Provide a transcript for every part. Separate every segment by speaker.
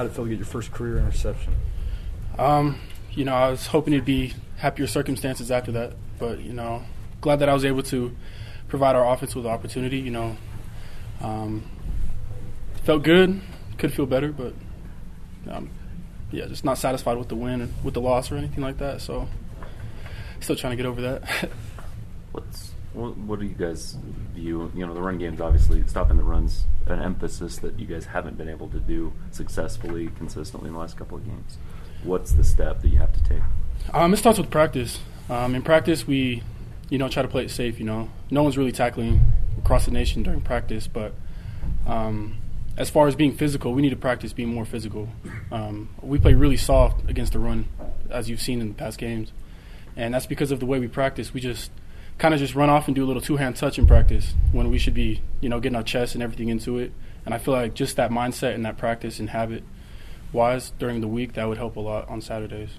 Speaker 1: How did it feel to get your first career interception?
Speaker 2: Um, you know, I was hoping it'd be happier circumstances after that, but you know, glad that I was able to provide our offense with the opportunity. You know, um, felt good. Could feel better, but um, yeah, just not satisfied with the win, with the loss, or anything like that. So, still trying to get over that.
Speaker 3: What's what, what do you guys view? You know, the run game is obviously stopping the runs an emphasis that you guys haven't been able to do successfully, consistently in the last couple of games. What's the step that you have to take?
Speaker 2: Um, it starts with practice. Um, in practice, we, you know, try to play it safe. You know, no one's really tackling across the nation during practice, but um, as far as being physical, we need to practice being more physical. Um, we play really soft against the run, as you've seen in the past games, and that's because of the way we practice. We just kind of just run off and do a little two-hand touch in practice when we should be, you know, getting our chest and everything into it. And I feel like just that mindset and that practice and habit wise during the week that would help a lot on Saturdays.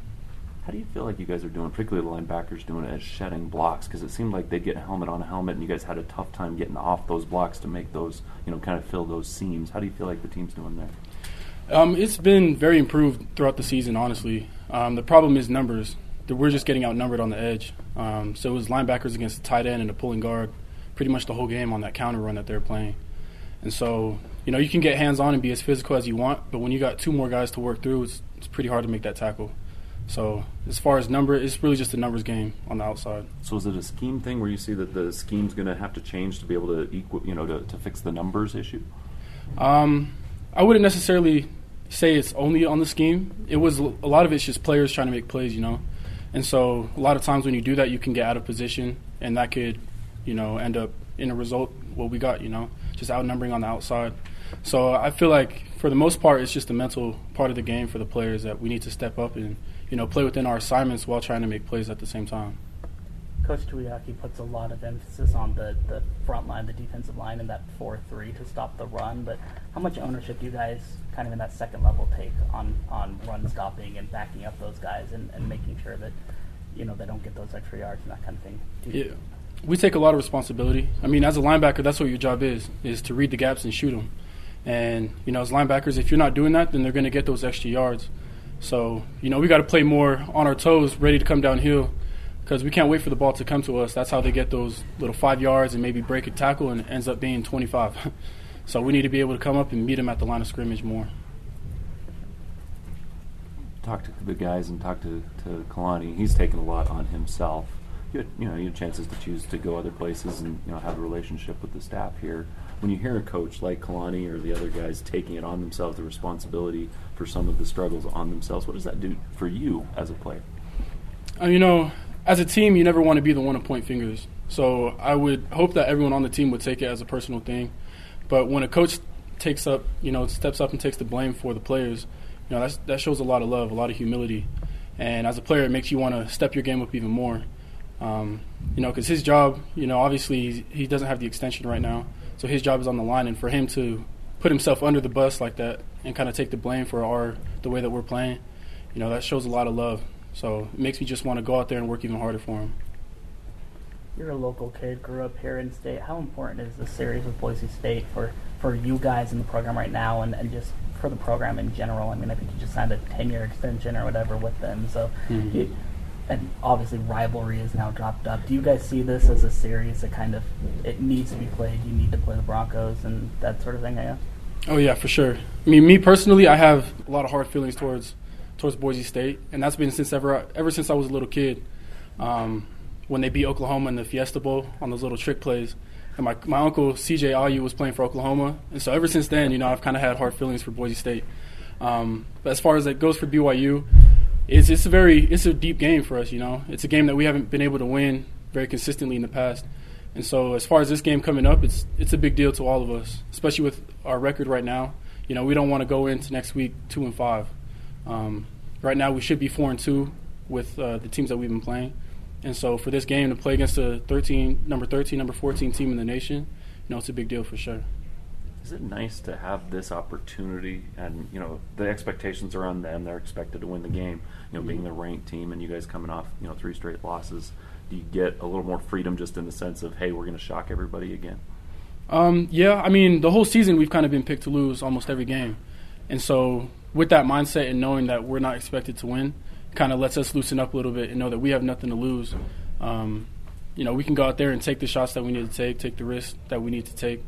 Speaker 3: How do you feel like you guys are doing, particularly the linebackers doing it as shedding blocks? Because it seemed like they'd get a helmet on a helmet, and you guys had a tough time getting off those blocks to make those, you know, kind of fill those seams. How do you feel like the team's doing there?
Speaker 2: Um, it's been very improved throughout the season, honestly. Um, the problem is numbers we're just getting outnumbered on the edge. Um, so it was linebackers against the tight end and the pulling guard pretty much the whole game on that counter run that they're playing. And so, you know, you can get hands on and be as physical as you want, but when you got two more guys to work through, it's, it's pretty hard to make that tackle. So as far as number, it's really just a numbers game on the outside.
Speaker 3: So is it a scheme thing where you see that the scheme's going to have to change to be able to equal, you know, to, to fix the numbers issue?
Speaker 2: Um, I wouldn't necessarily say it's only on the scheme. It was a lot of it's just players trying to make plays, you know. And so a lot of times when you do that, you can get out of position, and that could, you know, end up in a result what we got, you know, just outnumbering on the outside. So I feel like for the most part, it's just the mental part of the game for the players that we need to step up and, you know, play within our assignments while trying to make plays at the same time.
Speaker 4: Coach Tuiaki puts a lot of emphasis on the, the front line, the defensive line, and that 4 3 to stop the run. But how much ownership do you guys, kind of in that second level, take on, on run stopping and backing up those guys and, and making sure that you know they don't get those extra yards and that kind of thing?
Speaker 2: Yeah. We take a lot of responsibility. I mean, as a linebacker, that's what your job is, is to read the gaps and shoot them. And, you know, as linebackers, if you're not doing that, then they're going to get those extra yards. So, you know, we got to play more on our toes, ready to come downhill because we can't wait for the ball to come to us. That's how they get those little five yards and maybe break a tackle and it ends up being 25. so we need to be able to come up and meet them at the line of scrimmage more.
Speaker 3: Talk to the guys and talk to, to Kalani. He's taken a lot on himself. You, had, you know, you had chances to choose to go other places and you know have a relationship with the staff here. When you hear a coach like Kalani or the other guys taking it on themselves, the responsibility for some of the struggles on themselves, what does that do for you as a player?
Speaker 2: Uh, you know, as a team, you never want to be the one to point fingers. So I would hope that everyone on the team would take it as a personal thing. But when a coach takes up, you know, steps up and takes the blame for the players, you know, that shows a lot of love, a lot of humility. And as a player, it makes you want to step your game up even more. Um, you know, because his job, you know, obviously he doesn't have the extension right now, so his job is on the line. And for him to put himself under the bus like that and kind of take the blame for our the way that we're playing, you know, that shows a lot of love. So it makes me just want to go out there and work even harder for him.
Speaker 4: You're a local kid, grew up here in state. How important is this series with Boise State for, for you guys in the program right now and, and just for the program in general? I mean, I think you just signed a 10 year extension or whatever with them. So, mm-hmm. you, and obviously rivalry is now dropped up. Do you guys see this as a series that kind of it needs to be played? You need to play the Broncos and that sort of thing, I guess?
Speaker 2: Oh, yeah, for sure. I mean, me personally, I have a lot of hard feelings towards towards Boise State, and that's been since ever ever since I was a little kid. Um, when they beat Oklahoma in the Fiesta Bowl on those little trick plays, and my my uncle C.J. Ayu was playing for Oklahoma, and so ever since then, you know, I've kind of had hard feelings for Boise State. Um, but as far as it goes for BYU, it's it's a very it's a deep game for us. You know, it's a game that we haven't been able to win very consistently in the past. And so, as far as this game coming up, it's it's a big deal to all of us, especially with our record right now. You know, we don't want to go into next week two and five. Um, right now, we should be four and two with uh, the teams that we've been playing, and so for this game to play against a 13, number 13, number 14 team in the nation, you know, it's a big deal for sure.
Speaker 3: Is it nice to have this opportunity? And you know, the expectations are on them; they're expected to win the game. You know, mm-hmm. being the ranked team, and you guys coming off you know three straight losses, do you get a little more freedom just in the sense of, hey, we're going to shock everybody again?
Speaker 2: Um, yeah, I mean, the whole season we've kind of been picked to lose almost every game, and so with that mindset and knowing that we're not expected to win, kind of lets us loosen up a little bit and know that we have nothing to lose. Um, you know, we can go out there and take the shots that we need to take, take the risks that we need to take,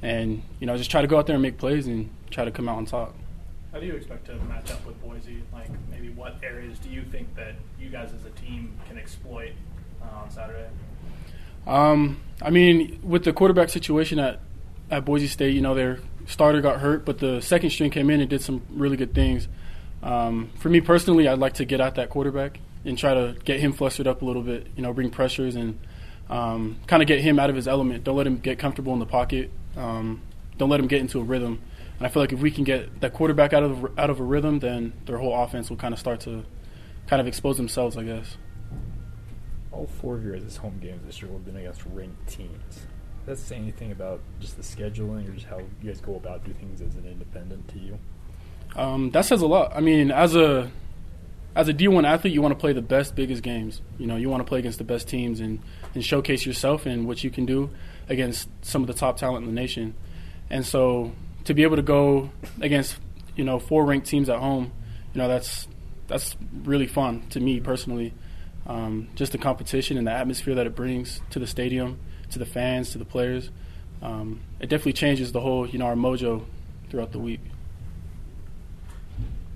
Speaker 2: and you know, just try to go out there and make plays and try to come out on top.
Speaker 5: How do you expect to match up with Boise? Like, maybe what areas do you think that you guys as a team can exploit uh, on Saturday?
Speaker 2: Um, I mean, with the quarterback situation at at Boise State, you know, their starter got hurt, but the second string came in and did some really good things. Um, for me personally, I'd like to get at that quarterback and try to get him flustered up a little bit. You know, bring pressures and um, kind of get him out of his element. Don't let him get comfortable in the pocket. Um, don't let him get into a rhythm. And I feel like if we can get that quarterback out of out of a rhythm, then their whole offense will kind of start to kind of expose themselves, I guess.
Speaker 1: All four of your home games this year have been against ranked teams. Does that say anything about just the scheduling or just how you guys go about do things as an independent to you?
Speaker 2: Um, that says a lot. I mean, as a as a D1 athlete, you want to play the best, biggest games. You know, you want to play against the best teams and, and showcase yourself and what you can do against some of the top talent in the nation. And so to be able to go against, you know, four ranked teams at home, you know, that's that's really fun to me personally. Um, just the competition and the atmosphere that it brings to the stadium, to the fans, to the players. Um, it definitely changes the whole, you know, our mojo throughout the week.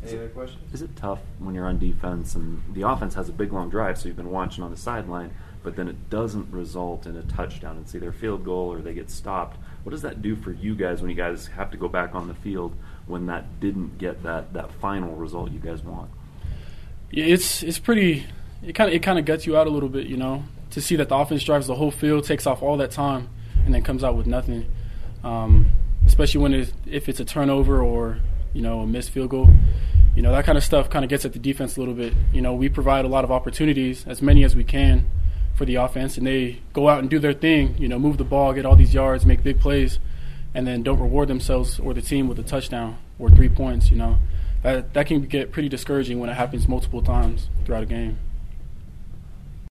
Speaker 6: Any other questions?
Speaker 3: Is it tough when you're on defense and the offense has a big long drive, so you've been watching on the sideline, but then it doesn't result in a touchdown? It's either a field goal or they get stopped. What does that do for you guys when you guys have to go back on the field when that didn't get that, that final result you guys want?
Speaker 2: Yeah, it's it's pretty. It kind of it kind of guts you out a little bit, you know, to see that the offense drives the whole field, takes off all that time, and then comes out with nothing. Um, especially when it, if it's a turnover or you know a missed field goal, you know that kind of stuff kind of gets at the defense a little bit. You know, we provide a lot of opportunities, as many as we can, for the offense, and they go out and do their thing. You know, move the ball, get all these yards, make big plays, and then don't reward themselves or the team with a touchdown or three points. You know, that that can get pretty discouraging when it happens multiple times throughout a game.